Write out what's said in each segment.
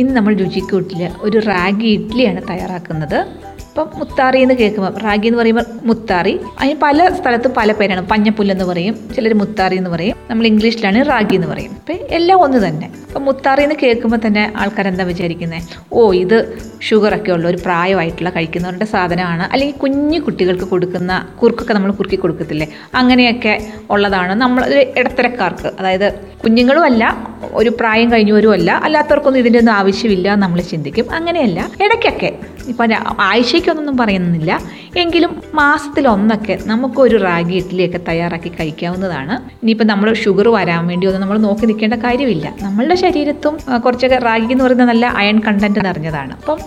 ഇന്ന് നമ്മൾ രുചിക്കൂട്ടിൽ ഒരു റാഗി ഇഡ്ഡലിയാണ് തയ്യാറാക്കുന്നത്. ഇപ്പം മുത്താറി എന്ന് കേൾക്കുമ്പോൾ റാഗി എന്ന് പറയുമ്പോൾ മുത്താറി അതിന് പല സ്ഥലത്തും പല പേരാണ്. പഞ്ഞപ്പുല്ലെന്ന് പറയും ചിലർ മുത്താറി എന്ന് പറയും നമ്മൾ ഇംഗ്ലീഷിലാണ് റാഗി എന്ന് പറയും. അപ്പം എല്ലാം ഒന്ന് തന്നെ. അപ്പം മുത്താറി എന്ന് കേൾക്കുമ്പോൾ തന്നെ ആൾക്കാർ എന്താ വിചാരിക്കുന്നത് ഓ ഇത് ഷുഗറൊക്കെ ഉള്ള ഒരു പ്രായമായിട്ടുള്ള കഴിക്കുന്നവരുടെ സാധനമാണ്. അല്ലെങ്കിൽ കുഞ്ഞു കുട്ടികൾക്ക് കൊടുക്കുന്ന കുറുക്കൊക്കെ നമ്മൾ കുറുക്കി കൊടുക്കത്തില്ലേ? അങ്ങനെയൊക്കെ ഉള്ളതാണ് നമ്മൾ ഒരു ഇടത്തരക്കാർക്ക്. അതായത് കുഞ്ഞുങ്ങളുമല്ല ഒരു പ്രായം കഴിഞ്ഞവരും അല്ല അല്ലാത്തവർക്കൊന്നും ഇതിന്റെ ഒന്നും ആവശ്യമില്ല നമ്മൾ ചിന്തിക്കും. അങ്ങനെയല്ല. ഇടയ്ക്കൊക്കെ. ഇപ്പം ആഴ്ചയ്ക്കൊന്നും പറയുന്നില്ല. എങ്കിലും മാസത്തിലൊന്നൊക്കെ നമുക്കൊരു റാഗി ഇഡ്ഡലിയൊക്കെ തയ്യാറാക്കി കഴിക്കാവുന്നതാണ്. ഇനിയിപ്പോൾ നമ്മൾ ഷുഗർ വരാൻ വേണ്ടി ഒന്നും നമ്മൾ നോക്കി നിൽക്കേണ്ട കാര്യമില്ല. നമ്മളുടെ ശരീരത്തും കുറച്ചൊക്കെ റാഗി എന്ന് പറയുന്ന നല്ല അയൺ കണ്ടന്റ് നിറഞ്ഞതാണ്. അപ്പം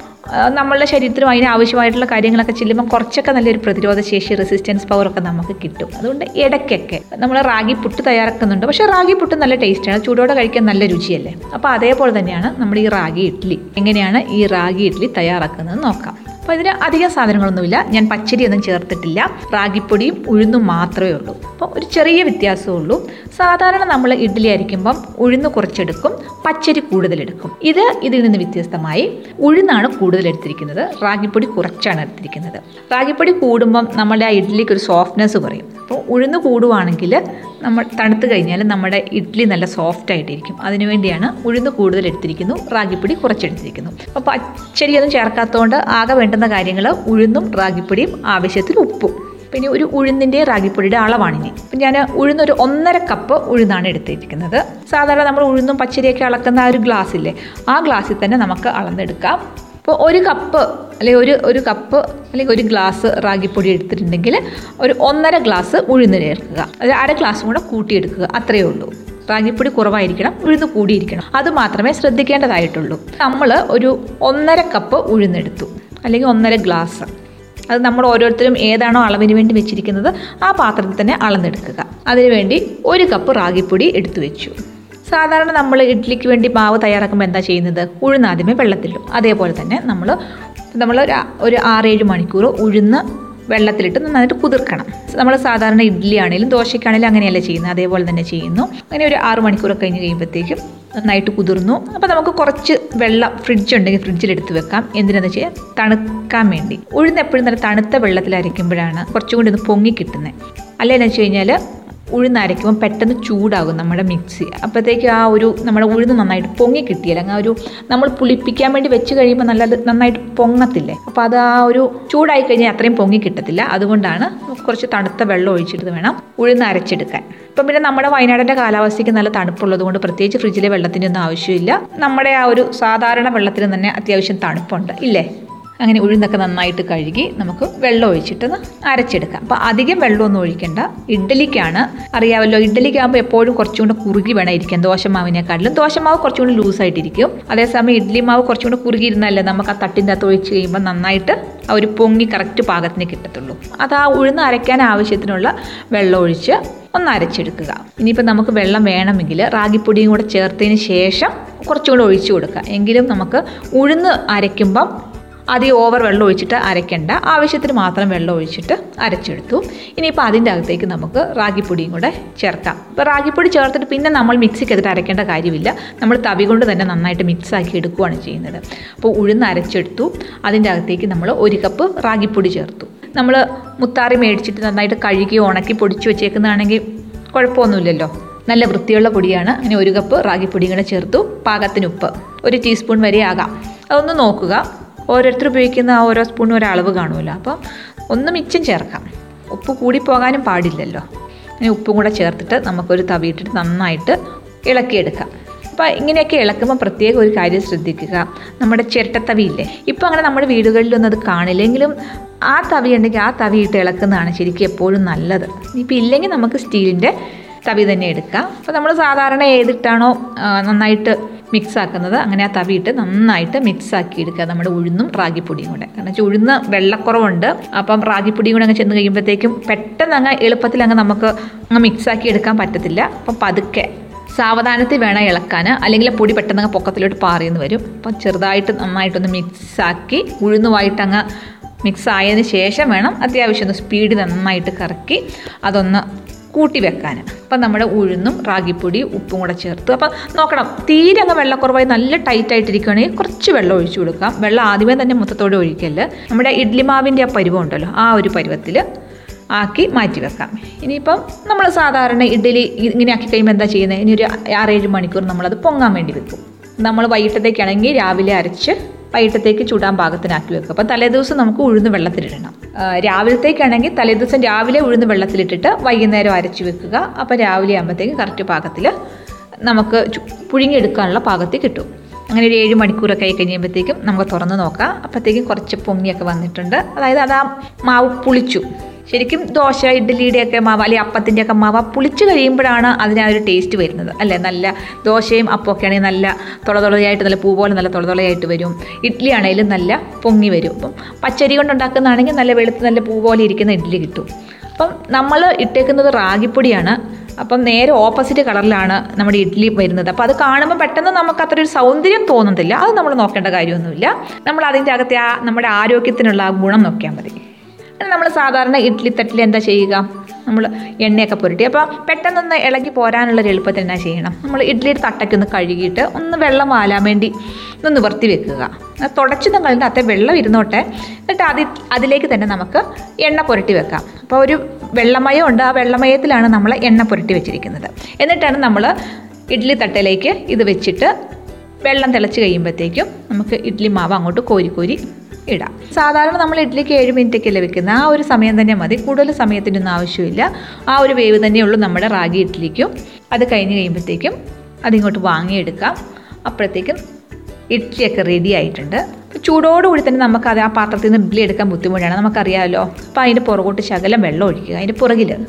നമ്മളുടെ ശരീരത്തിനും അതിന് ആവശ്യമായിട്ടുള്ള കാര്യങ്ങളൊക്കെ ചെല്ലുമ്പോൾ കുറച്ചൊക്കെ നല്ലൊരു പ്രതിരോധ ശേഷി റെസിസ്റ്റൻസ് പവറൊക്കെ നമുക്ക് കിട്ടും. അതുകൊണ്ട് ഇടയ്ക്കൊക്കെ നമ്മൾ റാഗി പുട്ട് തയ്യാറാക്കുന്നുണ്ട്. പക്ഷേ റാഗി പുട്ട് നല്ല ടേസ്റ്റാണ് ചൂടോടെ കഴിക്കാൻ നല്ല രുചിയല്ലേ? അപ്പോൾ അതേപോലെ തന്നെയാണ് നമ്മൾ ഈ റാഗി ഇഡ്ഡലി. എങ്ങനെയാണ് ഈ റാഗി ഇഡ്ഡലി തയ്യാറാക്കുന്നത് നോക്കാം. അപ്പോൾ ഇതിന് അധികം സാധനങ്ങളൊന്നുമില്ല. ഞാൻ പച്ചരി ഒന്നും ചേർത്തിട്ടില്ല. റാഗിപ്പൊടിയും ഉഴുന്നും മാത്രമേ ഉള്ളൂ. അപ്പോൾ ഒരു ചെറിയ വ്യത്യാസമേ ഉള്ളൂ. സാധാരണ നമ്മൾ ഇഡ്ഡലി അരിക്കുമ്പം ഉഴുന്ന് കുറച്ചെടുക്കും പച്ചരി കൂടുതലെടുക്കും. ഇത് ഇതിൽ നിന്ന് വ്യത്യസ്തമായി ഉഴുന്നാണ് കൂടുതൽ എടുത്തിരിക്കുന്നത് റാഗിപ്പൊടി കുറച്ചാണ് എടുത്തിരിക്കുന്നത്. റാഗിപ്പൊടി കൂടുമ്പം നമ്മുടെ ആ ഇഡ്ഡലിക്ക് ഒരു സോഫ്റ്റ്നെസ് പറയും അപ്പോൾ ഉഴുന്ന് കൂടുവാണെങ്കിൽ നമ്മൾ തണുത്ത് കഴിഞ്ഞാൽ നമ്മുടെ ഇഡ്ഡലി നല്ല സോഫ്റ്റ് ആയിട്ടിരിക്കും. അതിനുവേണ്ടിയാണ് ഉഴുന്ന് കൂടുതൽ എടുത്തിരിക്കുന്നു. റാഗിപ്പൊടി കുറച്ചെടുത്തിരിക്കുന്നു അപ്പോൾ പച്ചരി ഒന്നും ചേർക്കാത്തതുകൊണ്ട് ആകെ വേണ്ടുന്ന കാര്യങ്ങൾ ഉഴുന്നും റാഗിപ്പൊടിയും ആവശ്യത്തിൽ ഉപ്പും. പിന്നെ ഒരു ഉഴുന്നിന്റെ റാഗിപ്പൊടിയുടെ അളവാണിനി. അപ്പം ഞാൻ ഉഴുന്നൊരു ഒന്നര കപ്പ് ഉഴുന്നാണ് എടുത്തിരിക്കുന്നത്. സാധാരണ നമ്മൾ ഉഴുന്നും പച്ചരിയൊക്കെ അളക്കുന്ന ആ ഒരു ഗ്ലാസ് ഇല്ലേ ആ ഗ്ലാസ്സിൽ തന്നെ നമുക്ക് അളന്നെടുക്കാം. ഇപ്പോൾ ഒരു കപ്പ് അല്ലെങ്കിൽ ഒരു ഒരു കപ്പ് അല്ലെങ്കിൽ ഒരു ഗ്ലാസ് റാഗിപ്പൊടി എടുത്തിട്ടുണ്ടെങ്കിൽ ഒരു ഒന്നര ഗ്ലാസ് ഉഴുന്ന് ചേർക്കുക. അത് അര ഗ്ലാസ്സും കൂടെ കൂട്ടിയെടുക്കുക. അത്രയേ ഉള്ളൂ. റാഗിപ്പൊടി കുറവായിരിക്കണം ഉഴുന്ന് കൂടിയിരിക്കണം. അത് മാത്രമേ ശ്രദ്ധിക്കേണ്ടതായിട്ടുള്ളൂ. നമ്മൾ ഒരു ഒന്നര കപ്പ് ഉഴുന്നെടുത്തു. അല്ലെങ്കിൽ ഒന്നര ഗ്ലാസ്. അത് നമ്മൾ ഓരോരുത്തരും ഏതാണോ അളവിന് വേണ്ടി വെച്ചിരിക്കുന്നത് ആ പാത്രത്തിൽ തന്നെ അളന്നെടുക്കുക. അതിനുവേണ്ടി ഒരു കപ്പ് റാഗിപ്പൊടി എടുത്തു വെച്ചു. സാധാരണ നമ്മൾ ഇഡ്ഡലിക്ക് വേണ്ടി മാവ് തയ്യാറാക്കുമ്പോൾ എന്താ ചെയ്യുന്നത്? ഉഴുന്ന് ആദ്യമേ വെള്ളത്തിലിടും. അതേപോലെ തന്നെ നമ്മൾ നമ്മൾ ഒരു ആറേഴ് മണിക്കൂർ ഉഴുന്ന് വെള്ളത്തിലിട്ട് നന്നായിട്ട് കുതിർക്കണം. നമ്മൾ സാധാരണ ഇഡ്ഡലി ആണെങ്കിലും ദോശയ്ക്കാണെങ്കിലും അങ്ങനെയല്ല ചെയ്യുന്നത്. അതേപോലെ തന്നെ ചെയ്യുന്നു. അങ്ങനെ ഒരു ആറ് മണിക്കൂറൊക്കെ കഴിഞ്ഞ് കഴിയുമ്പോഴത്തേക്കും നന്നായിട്ട് കുതിർന്നു. അപ്പോൾ നമുക്ക് കുറച്ച് വെള്ളം ഫ്രിഡ്ജ് ഉണ്ടെങ്കിൽ ഫ്രിഡ്ജിൽ എടുത്ത് വെക്കാം. എന്തിനാന്ന് വെച്ചാൽ തണുക്കാൻ വേണ്ടി. ഉഴുന്ന് എപ്പോഴും നല്ല തണുത്ത വെള്ളത്തിൽ കുറച്ചും കൂടി ഒന്ന് പൊങ്ങി കിട്ടുന്നത്. അല്ലേന്ന് വെച്ച് കഴിഞ്ഞാൽ ഉഴുന്ന് അരയ്ക്കുമ്പോൾ പെട്ടെന്ന് ചൂടാകും നമ്മുടെ മിക്സി. അപ്പോഴത്തേക്ക് ആ ഒരു നമ്മുടെ ഉഴുന്ന് നന്നായിട്ട് പൊങ്ങി കിട്ടിയില്ല അങ്ങനെ ഒരു നമ്മൾ പുളിപ്പിക്കാൻ വേണ്ടി വെച്ച് കഴിയുമ്പോൾ നല്ല നന്നായിട്ട് പൊങ്ങത്തില്ലേ? അപ്പോൾ അത് ആ ഒരു ചൂടായി കഴിഞ്ഞാൽ അത്രയും പൊങ്ങി കിട്ടത്തില്ല. അതുകൊണ്ടാണ് കുറച്ച് തണുത്ത വെള്ളം ഒഴിച്ചിട്ട് വേണം ഉഴുന്ന് അരച്ചെടുക്കാൻ. ഇപ്പം പിന്നെ നമ്മുടെ വയനാടിന്റെ കാലാവസ്ഥയ്ക്ക് നല്ല തണുപ്പുള്ളത് കൊണ്ട് പ്രത്യേകിച്ച് ഫ്രിഡ്ജിലെ വെള്ളത്തിന്റെ ഒന്നും ആവശ്യമില്ല. നമ്മുടെ ആ ഒരു സാധാരണ വെള്ളത്തിന് തന്നെ അത്യാവശ്യം തണുപ്പുണ്ട്. ഇല്ലേ? അങ്ങനെ ഉഴുന്നൊക്കെ നന്നായിട്ട് കഴുകി നമുക്ക് വെള്ളം ഒഴിച്ചിട്ട് അരച്ചെടുക്കാം. അപ്പോൾ അധികം വെള്ളമൊന്നും ഒഴിക്കേണ്ട. ഇഡ്ഡലിക്കാണ്. അറിയാമല്ലോ ഇഡ്ഡലിക്കാകുമ്പോൾ എപ്പോഴും കുറച്ചും കൂടെ കുറുകി വേണം ഇരിക്കാൻ. ദോശമാവിനെക്കാട്ടിലും ദോശമാവ് കുറച്ചും കൂടി ലൂസായിട്ടിരിക്കും. അതേസമയം ഇഡ്ഡലി മാവ് കുറച്ചും കൂടി കുറുകി നമുക്ക് ആ തട്ടിന്റെ അകത്ത് ഒഴിച്ച് കഴിയുമ്പോൾ നന്നായിട്ട് ആ ഒരു പൊങ്ങി കറക്റ്റ് പാകത്തിന് കിട്ടത്തുള്ളൂ. അത് ആ ഉഴുന്ന് അരയ്ക്കാൻ ആവശ്യത്തിനുള്ള വെള്ളം ഒഴിച്ച് ഒന്ന് അരച്ചെടുക്കുക. ഇനിയിപ്പോൾ നമുക്ക് വെള്ളം വേണമെങ്കിൽ റാഗിപ്പൊടിയും കൂടെ ചേർത്തതിന് ശേഷം കുറച്ചും കൂടെ ഒഴിച്ചു കൊടുക്കുക. എങ്കിലും നമുക്ക് ഉഴുന്ന് അരയ്ക്കുമ്പം അധികം ഓവർ വെള്ളം ഒഴിച്ചിട്ട് അരയ്ക്കേണ്ട. ആവശ്യത്തിന് മാത്രം വെള്ളം ഒഴിച്ചിട്ട് അരച്ചെടുത്തു. ഇനിയിപ്പോൾ അതിന്റെ അകത്തേക്ക് നമുക്ക് റാഗിപ്പൊടിയും കൂടെ ചേർക്കാം. ഇപ്പോൾ റാഗിപ്പൊടി ചേർത്തിട്ട് പിന്നെ നമ്മൾ മിക്സിക്കകത്തിട്ട് അരയ്ക്കേണ്ട കാര്യമില്ല. നമ്മൾ തവി കൊണ്ട് തന്നെ നന്നായിട്ട് മിക്സ് ആക്കി എടുക്കുകയാണ് ചെയ്യുന്നത്. അപ്പോൾ ഉഴുന്ന് അരച്ചെടുത്തു. അതിന്റെ അകത്തേക്ക് നമ്മൾ ഒരു കപ്പ് റാഗിപ്പൊടി ചേർത്തു. നമ്മൾ മുത്താറി മേടിച്ചിട്ട് നന്നായിട്ട് കഴുകി ഉണക്കി പൊടിച്ച് വെച്ചേക്കുന്നതാണെങ്കിൽ കുഴപ്പമൊന്നുമില്ലല്ലോ. നല്ല വൃത്തിയുള്ള പൊടിയാണ്. അങ്ങനെ ഒരു കപ്പ് റാഗിപ്പൊടിയും കൂടെ ചേർത്തു. പാകത്തിന് ഉപ്പ്. ഒരു ടീസ്പൂൺ വരെ ആകാം. അതൊന്ന് നോക്കുക. ഓരോരുത്തർ ഉപയോഗിക്കുന്ന ആ ഓരോ സ്പൂണും അളവ് കാണുമല്ലോ അപ്പം ഒന്ന് മിച്ചം ചേർക്കാം. ഉപ്പ് കൂടിപ്പോകാനും പാടില്ലല്ലോ. അങ്ങനെ ഉപ്പും കൂടെ ചേർത്തിട്ട് നമുക്കൊരു തവിയിട്ടിട്ട് നന്നായിട്ട് ഇളക്കിയെടുക്കാം. അപ്പോൾ ഇങ്ങനെയൊക്കെ ഇളക്കുമ്പോൾ പ്രത്യേകം ഒരു കാര്യം ശ്രദ്ധിക്കുക. നമ്മുടെ ചിരട്ടത്തവിയില്ലേ? ഇപ്പോൾ അങ്ങനെ നമ്മുടെ വീടുകളിലൊന്നും അത് കാണില്ലെങ്കിലും ആ തവി ഉണ്ടെങ്കിൽ ആ തവി ഇട്ട് ഇളക്കുന്നതാണ് ശരിക്കും എപ്പോഴും നല്ലത്. ഇനിയിപ്പോൾ ഇല്ലെങ്കിൽ നമുക്ക് സ്റ്റീലിന്റെ തവി തന്നെ എടുക്കാം. അപ്പോൾ നമ്മൾ സാധാരണ ഏതിട്ടാണോ നന്നായിട്ട് മിക്സ് ആക്കുന്നത് അങ്ങനെ ആ തവിയിട്ട് നന്നായിട്ട് മിക്സ് ആക്കി എടുക്കുക നമ്മുടെ ഉഴുന്നും റാഗിപ്പൊടിയും കൂടെ. കാരണം വെച്ചാൽ ഉഴുന്ന് വെള്ളക്കുറവുണ്ട്. അപ്പം റാഗിപ്പൊടിയും കൂടെ അങ്ങ് ചെന്ന് കഴിയുമ്പോഴത്തേക്കും പെട്ടെന്ന് അങ്ങ് എളുപ്പത്തിൽ അങ്ങ് നമുക്ക് അങ്ങ് മിക്സ് ആക്കി എടുക്കാൻ പറ്റത്തില്ല. അപ്പം പതുക്കെ സാവധാനത്തിൽ വേണം ഇളക്കാൻ. അല്ലെങ്കിൽ പൊടി പെട്ടെന്ന് അങ്ങ് പൊക്കത്തിലോട്ട് പാറിയെന്ന് വരും. അപ്പം ചെറുതായിട്ട് നന്നായിട്ടൊന്ന് മിക്സ് ആക്കി ഉഴുന്നുമായിട്ട് അങ്ങ് മിക്സ് ആയതിന് ശേഷം വേണം അത്യാവശ്യം ഒന്ന് സ്പീഡ് നന്നായിട്ട് കറക്കി അതൊന്ന് കൂട്ടി വെക്കാൻ. അപ്പം നമ്മുടെ ഉഴുന്നും റാഗിപ്പൊടി ഉപ്പും കൂടെ ചേർത്ത്. അപ്പം നോക്കണം തീരെ അങ്ങ് വെള്ളക്കുറവായി നല്ല ടൈറ്റ് ആയിട്ടിരിക്കുകയാണെങ്കിൽ കുറച്ച് വെള്ളം ഒഴിച്ചു കൊടുക്കാം വെള്ളം ആദ്യമേ തന്നെ മൊത്തത്തോടെ ഒഴിക്കല്ല്. നമ്മുടെ ഇഡ്ലി മാവിന്റെ ആ പരുവം ഉണ്ടല്ലോ ആ ഒരു പരുവത്തിൽ ആക്കി മാറ്റി വെക്കാം. ഇനിയിപ്പം നമ്മൾ സാധാരണ ഇഡ്ഡലി ഇങ്ങനെ ആക്കി കഴിയുമ്പോൾ എന്താ ചെയ്യുന്നത്? ഇനി ഒരു ആറേഴ് മണിക്കൂർ നമ്മളത് പൊങ്ങാൻ വേണ്ടി വെക്കും. നമ്മൾ വൈകിട്ടത്തേക്കാണെങ്കിൽ രാവിലെ അരച്ച് വൈകിട്ടത്തേക്ക് ചൂടാൻ പാകത്തിനാക്കി വെക്കുക. അപ്പം തലേദിവസം നമുക്ക് ഉഴുന്ന് വെള്ളത്തിലിടണം. രാവിലത്തേക്കാണെങ്കിൽ തലേദിവസം രാവിലെ ഉഴുന്ന് വെള്ളത്തിലിട്ടിട്ട് വൈകുന്നേരം അരച്ച് വെക്കുക. അപ്പം രാവിലെ ആകുമ്പോഴത്തേക്ക് കറക്റ്റ് പാകത്തിൽ നമുക്ക് പുഴുങ്ങിയെടുക്കാനുള്ള പാകത്തിൽ കിട്ടും. അങ്ങനെ ഒരു ഏഴ് മണിക്കൂറൊക്കെ ആയി കഴിയുമ്പോഴത്തേക്കും നമുക്ക് തുറന്ന് നോക്കാം. അപ്പോഴത്തേക്കും കുറച്ച് പൊങ്ങിയൊക്കെ വന്നിട്ടുണ്ട്. അതായത് അത് ആ മാവ് പുളിച്ചു. ശരിക്കും ദോശ ഇഡ്ഡലിയുടെയൊക്കെ മാവ് അല്ലെങ്കിൽ അപ്പത്തിന്റെയൊക്കെ മാവ് പുളിച്ച് കഴിയുമ്പോഴാണ് അതിന് ആ ഒരു ടേസ്റ്റ് വരുന്നത്. അല്ലേ? നല്ല ദോശയും അപ്പമൊക്കെ ആണെങ്കിൽ നല്ല തുളതുളയായിട്ട് നല്ല പൂ പോലെ നല്ല തുളതുളയായിട്ട് വരും. ഇഡ്ഡലി ആണെങ്കിലും നല്ല പൊങ്ങി വരും. അപ്പം പച്ചരി കൊണ്ടുണ്ടാക്കുന്നതാണെങ്കിൽ നല്ല വെളുത്ത് നല്ല പൂ പോലെ ഇരിക്കുന്ന ഇഡ്ഡലി കിട്ടും. അപ്പം നമ്മൾ ഇട്ടേക്കുന്നത് റാഗിപ്പൊടിയാണ്. അപ്പം നേരെ ഓപ്പോസിറ്റ് കളറിലാണ് നമ്മുടെ ഇഡ്ഡലി വരുന്നത്. അപ്പോൾ അത് കാണുമ്പോൾ പെട്ടെന്ന് നമുക്ക് അത്ര ഒരു സൗന്ദര്യം തോന്നുന്നില്ല അത് നമ്മൾ നോക്കേണ്ട കാര്യമൊന്നുമില്ല. നമ്മൾ അതിന്റെ അകത്തെ ആ നമ്മുടെ ആരോഗ്യത്തിനുള്ള ഗുണം നോക്കിയാൽ മതി. നമ്മൾ സാധാരണ ഇഡ്ഡലി തട്ടിൽ എന്താ ചെയ്യുക? നമ്മൾ എണ്ണയൊക്കെ പുരട്ടി. അപ്പോൾ പെട്ടെന്നൊന്ന് ഇളകി പോരാനുള്ള ഒരു എളുപ്പത്തിൽ എന്നാ ചെയ്യണം? നമ്മൾ ഇഡ്ഡലിയുടെ തട്ടൊക്കെ ഒന്ന് കഴുകിയിട്ട് ഒന്ന് വെള്ളം വാലാൻ വേണ്ടി ഒന്ന് നിവർത്തി വെക്കുക. അത് തുടച്ചൊന്നും കളഞ്ഞിട്ട് അത്തെ വെള്ളം ഇരുന്നോട്ടെ. എന്നിട്ട് അതി അതിലേക്ക് തന്നെ നമുക്ക് എണ്ണ പുരട്ടി വെക്കാം. അപ്പോൾ ഒരു വെള്ളമയം ഉണ്ട്. ആ വെള്ളമയത്തിലാണ് നമ്മൾ എണ്ണ പുരട്ടി വെച്ചിരിക്കുന്നത്. എന്നിട്ടാണ് നമ്മൾ ഇഡ്ഡലി തട്ടയിലേക്ക് ഇത് വെച്ചിട്ട് വെള്ളം തിളച്ച് കഴിയുമ്പോഴത്തേക്കും നമുക്ക് ഇഡ്ഡലി മാവ് അങ്ങോട്ട് കോരി കോരി ഇടാം. സാധാരണ നമ്മൾ ഇഡ്ഡലിക്ക് ഏഴ് മിനിറ്റൊക്കെ ലഭിക്കുന്ന ആ ഒരു സമയം തന്നെ മതി. കൂടുതൽ സമയത്തിന്റെ ഒന്നും ആവശ്യമില്ല. ആ ഒരു വേവ് തന്നെയുള്ളൂ നമ്മുടെ റാഗി ഇഡ്ഡലിക്കും അത് കഴിഞ്ഞ് കഴിയുമ്പോഴത്തേക്കും അതിങ്ങോട്ട് വാങ്ങിയെടുക്കാം. അപ്പോഴത്തേക്കും ഇഡ്ഡലിയൊക്കെ റെഡി ആയിട്ടുണ്ട്. ചൂടോടുകൂടി തന്നെ നമുക്ക് അത് ആ പാത്രത്തിൽ നിന്ന് ഇഡ്ഡലി എടുക്കാൻ ബുദ്ധിമുട്ടാണ്. നമുക്കറിയാമല്ലോ. അപ്പോൾ അതിന്റെ പുറകോട്ട് ശകലം വെള്ളം ഒഴിക്കുക. അതിന്റെ പുറകിൽ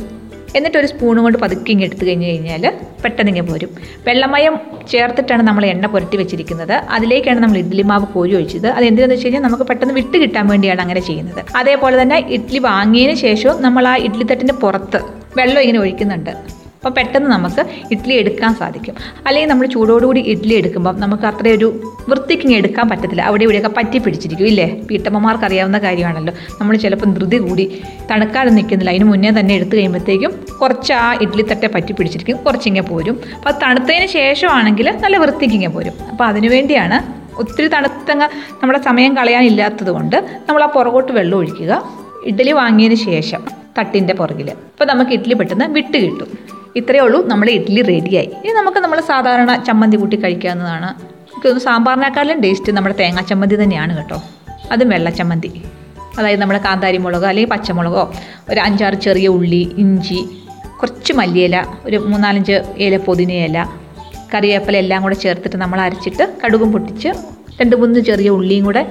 എന്നിട്ട് ഒരു സ്പൂൺ കൊണ്ട് പതുക്കി ഇങ്ങനെ എടുത്തു കഴിഞ്ഞ് കഴിഞ്ഞാൽ പെട്ടെന്ന് ഇങ്ങനെ പോരും. വെള്ളമയം ചേർത്തിട്ടാണ് നമ്മൾ എണ്ണ പുരട്ടി വെച്ചിരിക്കുന്നത്. അതിലേക്കാണ് നമ്മൾ ഇഡ്ഡലി മാവ് കോരി ഒഴിച്ചത്. അത് എന്തിനാന്ന് വെച്ച് കഴിഞ്ഞാൽ നമുക്ക് പെട്ടെന്ന് വിട്ട് കിട്ടാൻ വേണ്ടിയാണ് അങ്ങനെ ചെയ്യുന്നത്. അതേപോലെ തന്നെ ഇഡ്ഡലി വാങ്ങിയതിന് ശേഷവും നമ്മൾ ആ ഇഡ്ഡലി തട്ടിന്റെ പുറത്ത് വെള്ളം ഇങ്ങനെ ഒഴിക്കുന്നുണ്ട്. അപ്പോൾ പെട്ടെന്ന് നമുക്ക് ഇഡ്ഡലി എടുക്കാൻ സാധിക്കും. അല്ലെങ്കിൽ നമ്മൾ ചൂടോടുകൂടി ഇഡ്ഡലി എടുക്കുമ്പം നമുക്ക് അത്രയൊരു വൃത്തിക്ക് ഇങ്ങനെ എടുക്കാൻ പറ്റത്തില്ല. അവിടെ ഇവിടെയൊക്കെ പറ്റി പിടിച്ചിരിക്കും ഇല്ലേ? വീട്ടമ്മമാർക്ക് അറിയാവുന്ന കാര്യമാണല്ലോ. നമ്മൾ ചിലപ്പം ധൃതി കൂടി തണുക്കാതെ നിൽക്കുന്നില്ല. അതിന് മുന്നേ തന്നെ എടുത്തു കഴിയുമ്പോഴത്തേക്കും കുറച്ച് ആ ഇഡ്ഡലി തട്ടെ പറ്റി പിടിച്ചിരിക്കും കുറച്ചിങ്ങനെ പോരും. അപ്പോൾ തണുത്തതിന് ശേഷമാണെങ്കിൽ നല്ല വൃത്തിക്ക് ഇങ്ങനെ പോരും. അപ്പോൾ അതിനു വേണ്ടിയാണ് ഒത്തിരി തണുത്തങ്ങ് നമ്മുടെ സമയം കളയാനില്ലാത്തത് കൊണ്ട് നമ്മൾ ആ പുറകോട്ട് വെള്ളം ഒഴിക്കുക. ഇഡ്ഡലി വാങ്ങിയതിന് ശേഷം തട്ടിന്റെ പുറകിൽ അപ്പോൾ നമുക്ക് ഇഡ്ഡലി പെട്ടെന്ന് വിട്ട് കിട്ടും. ഇത്രയേ ഉള്ളൂ. നമ്മുടെ ഇഡ്ഡലി റെഡിയായി. ഇനി നമുക്ക് നമ്മൾ സാധാരണ ചമ്മന്തി കൂട്ടി കഴിക്കാവുന്നതാണ്. എനിക്കൊന്ന് സാമ്പാറിനേക്കാളും ടേസ്റ്റ് നമ്മുടെ തേങ്ങാ ചമ്മന്തി തന്നെയാണ് കേട്ടോ. അതും വെള്ള ചമ്മന്തി. അതായത് നമ്മുടെ കാന്താരി മുളകോ അല്ലെങ്കിൽ പച്ചമുളകോ ഒരു അഞ്ചാറ് ചെറിയ ഉള്ളി ഇഞ്ചി കുറച്ച് മല്ലിയില ഒരു മൂന്നാലഞ്ച് ഇല പൊതിനയില കറിവേപ്പില എല്ലാം കൂടെ ചേർത്തിട്ട് നമ്മൾ അരച്ചിട്ട് കടുകും പൊട്ടിച്ച് രണ്ട് മൂന്ന് ചെറിയ ഉള്ളിയും കൂടെ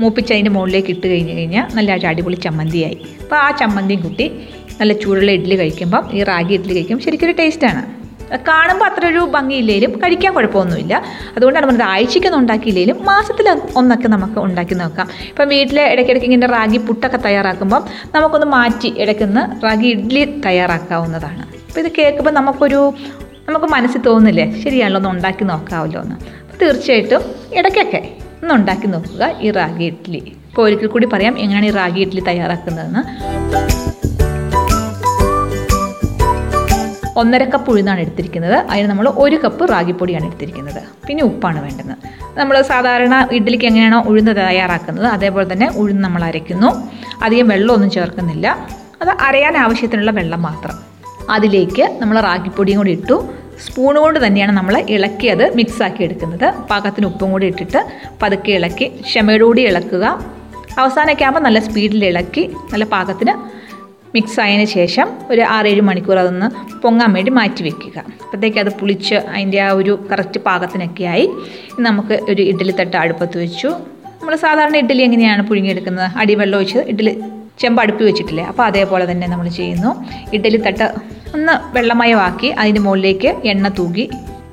മൂപ്പിച്ച് അതിന്റെ മുകളിലേക്ക് ഇട്ട് കഴിഞ്ഞ് കഴിഞ്ഞാൽ നല്ല അടിപൊളി ചമ്മന്തിയായി. അപ്പോൾ ആ ചമ്മന്തിയും കൂട്ടി നല്ല ചൂടുള്ള ഇഡ്ഡലി കഴിക്കുമ്പം ഈ റാഗി ഇഡ്ഡലി കഴിക്കുമ്പോൾ ശരിക്കൊരു ടേസ്റ്റാണ് കാണുമ്പോൾ അത്ര ഒരു ഭംഗിയില്ലേലും കഴിക്കാൻ കുഴപ്പമൊന്നുമില്ല. അതുകൊണ്ടാണ് പറഞ്ഞത് ആഴ്ചയ്ക്കൊന്നും ഉണ്ടാക്കിയില്ലെങ്കിലും മാസത്തിൽ ഒന്നൊക്കെ നമുക്ക് ഉണ്ടാക്കി നോക്കാം. ഇപ്പം വീട്ടിൽ ഇടയ്ക്കിടയ്ക്ക് ഇങ്ങനെ റാഗി പുട്ടൊക്കെ തയ്യാറാക്കുമ്പം നമുക്കൊന്ന് മാറ്റി ഇടയ്ക്കൊന്ന് റാഗി ഇഡ്ഡലി തയ്യാറാക്കാവുന്നതാണ്. അപ്പോൾ ഇത് കേൾക്കുമ്പോൾ നമുക്കൊരു നമുക്ക് മനസ്സിൽ തോന്നില്ലേ ശരിയാണല്ലോ ഒന്ന് ഉണ്ടാക്കി നോക്കാമല്ലോ എന്ന്. തീർച്ചയായിട്ടും ഇടയ്ക്കൊക്കെ ഒന്ന് ഉണ്ടാക്കി നോക്കുക ഈ റാഗി ഇഡ്ഡലി. ഇപ്പോൾ ഒരിക്കൽ കൂടി പറയാം എങ്ങനെയാണ് ഈ റാഗി ഇഡ്ഡലി തയ്യാറാക്കുന്നതെന്ന്. ഒന്നര കപ്പ് ഉഴുന്നാണ് എടുത്തിരിക്കുന്നത്. അതിന് നമ്മൾ ഒരു കപ്പ് റാഗിപ്പൊടിയാണ് എടുത്തിരിക്കുന്നത്. പിന്നെ ഉപ്പാണ് വേണ്ടത് നമ്മൾ സാധാരണ ഇഡ്ഡലിക്ക് എങ്ങനെയാണോ ഉഴുന്ന് തയ്യാറാക്കുന്നത് അതേപോലെ തന്നെ ഉഴുന്ന് നമ്മൾ അരയ്ക്കുന്നു. അധികം വെള്ളമൊന്നും ചേർക്കുന്നില്ല. അത് അരയാൻ ആവശ്യത്തിനുള്ള വെള്ളം മാത്രം. അതിലേക്ക് നമ്മൾ റാഗിപ്പൊടിയും കൂടി ഇട്ടു. സ്പൂൺ കൊണ്ട് തന്നെയാണ് നമ്മൾ ഇളക്കി അത് മിക്സാക്കി എടുക്കുന്നത്. പാകത്തിന് ഉപ്പും കൂടി ഇട്ടിട്ട് പതുക്കെ ഇളക്കി ക്ഷമയോടുകൂടി ഇളക്കുക. അവസാനമൊക്കെ ആകുമ്പോൾ നല്ല സ്പീഡിൽ ഇളക്കി നല്ല പാകത്തിന് മിക്സ് ആയതിനു ശേഷം ഒരു ആറേഴ് മണിക്കൂർ അതൊന്ന് പൊങ്ങാൻ വേണ്ടി മാറ്റി വെക്കുക. അപ്പോഴത്തേക്ക് അത് പുളിച്ച് അതിന്റെ ആ ഒരു കറക്റ്റ് പാകത്തിനൊക്കെ ആയി നമുക്ക് ഒരു ഇഡ്ഡലി തട്ട് അടുപ്പത്ത് വെച്ചു. നമ്മൾ സാധാരണ ഇഡ്ഡലി എങ്ങനെയാണ് പുഴുങ്ങിയെടുക്കുന്നത്? അടിവെള്ളം ഒഴിച്ച് ഇഡ്ഡലി ചെമ്പ് അടുപ്പി വെച്ചിട്ടില്ലേ? അപ്പോൾ അതേപോലെ തന്നെ നമ്മൾ ചെയ്യുന്നു. ഇഡ്ഡലി തട്ട് ഒന്ന് വെള്ളമയമാക്കി അതിന്റെ മുകളിലേക്ക് എണ്ണ തൂകി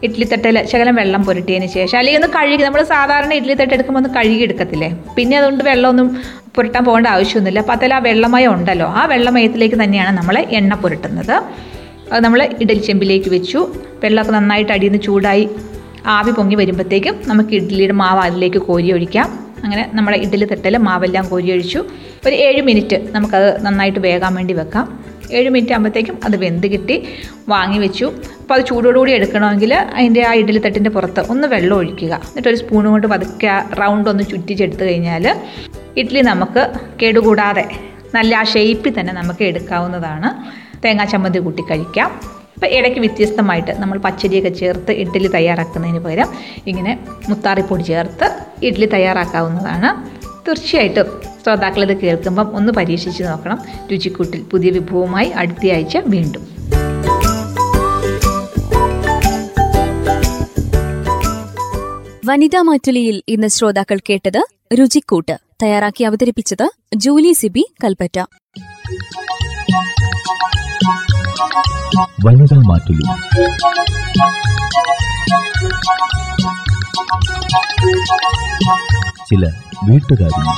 ഇഡ്ഡലി തട്ടയിൽ ശകലം വെള്ളം പുരട്ടിയതിന് ശേഷം അല്ലെങ്കിൽ ഒന്ന് കഴുകി നമ്മൾ സാധാരണ ഇഡ്ഡലി തട്ട് എടുക്കുമ്പോൾ ഒന്ന് കഴുകി എടുക്കത്തില്ലേ പിന്നെ അതുകൊണ്ട് വെള്ളമൊന്നും പുരട്ടാൻ പോകേണ്ട ആവശ്യമൊന്നുമില്ല. അപ്പോൾ അതിൽ ആ വെള്ളമയം ഉണ്ടല്ലോ. ആ വെള്ളമയത്തിലേക്ക് തന്നെയാണ് നമ്മൾ എണ്ണ പുരട്ടുന്നത്. അത് നമ്മൾ ഇഡലി ചെമ്പിലേക്ക് വെച്ചു. വെള്ളമൊക്കെ നന്നായിട്ട് അടിയിൽ നിന്ന് ചൂടായി ആവി പൊങ്ങി വരുമ്പോഴത്തേക്കും നമുക്ക് ഇഡ്ഡലിയുടെ മാവ് അതിലേക്ക് കോരി ഒഴിക്കാം. അങ്ങനെ നമ്മുടെ ഇഡ്ഡലി തട്ടൽ മാവെല്ലാം കോരി ഒഴിച്ചു. ഒരു ഏഴ് മിനിറ്റ് നമുക്കത് നന്നായിട്ട് വേകാൻ വേണ്ടി വെക്കാം. ഏഴ് മിനിറ്റ് ആകുമ്പോഴത്തേക്കും അത് വെന്ത് കിട്ടി. വാങ്ങി വെച്ചു. അപ്പോൾ അത് ചൂടോടുകൂടി എടുക്കണമെങ്കിൽ അതിന്റെ ആ ഇഡ്ഡലി തട്ടിന്റെ പുറത്ത് ഒന്ന് വെള്ളം ഒഴിക്കുക. എന്നിട്ട് ഒരു സ്പൂൺ കൊണ്ട് പതുക്കെ റൗണ്ട് ഒന്ന് ചുറ്റിച്ചെടുത്ത് കഴിഞ്ഞാൽ ഇഡ്ഡലി നമുക്ക് കേടുകൂടാതെ നല്ല ആ ഷേപ്പിൽ തന്നെ നമുക്ക് എടുക്കാവുന്നതാണ്. തേങ്ങാ ചമ്മന്തി കൂട്ടി കഴിക്കാം. അപ്പോൾ ഇടയ്ക്ക് വ്യത്യസ്തമായിട്ട് നമ്മൾ പച്ചരിയൊക്കെ ചേർത്ത് ഇഡ്ഡലി തയ്യാറാക്കുന്നതിന് പകരം ഇങ്ങനെ മുത്താറിപ്പൊടി ചേർത്ത് ഇഡ്ഡലി തയ്യാറാക്കാവുന്നതാണ്. തീർച്ചയായിട്ടും ശ്രോതാക്കൾ ഇത് കേൾക്കുമ്പം ഒന്ന് പരീക്ഷിച്ച് നോക്കണം. രുചിക്കൂട്ടിൽ പുതിയ വിഭവവുമായി അടുത്തയാഴ്ച വീണ്ടും. വനിതാ മാറ്റുലിയിൽ ഇന്ന് ശ്രോതാക്കൾ കേട്ടത് രുചിക്കൂട്ട് തയ്യാറാക്കി അവതരിപ്പിച്ചത് ജൂലി സിബി കൽപ്പറ്റ. വനിതാ ചില വീട്ടുകാര്യങ്ങൾ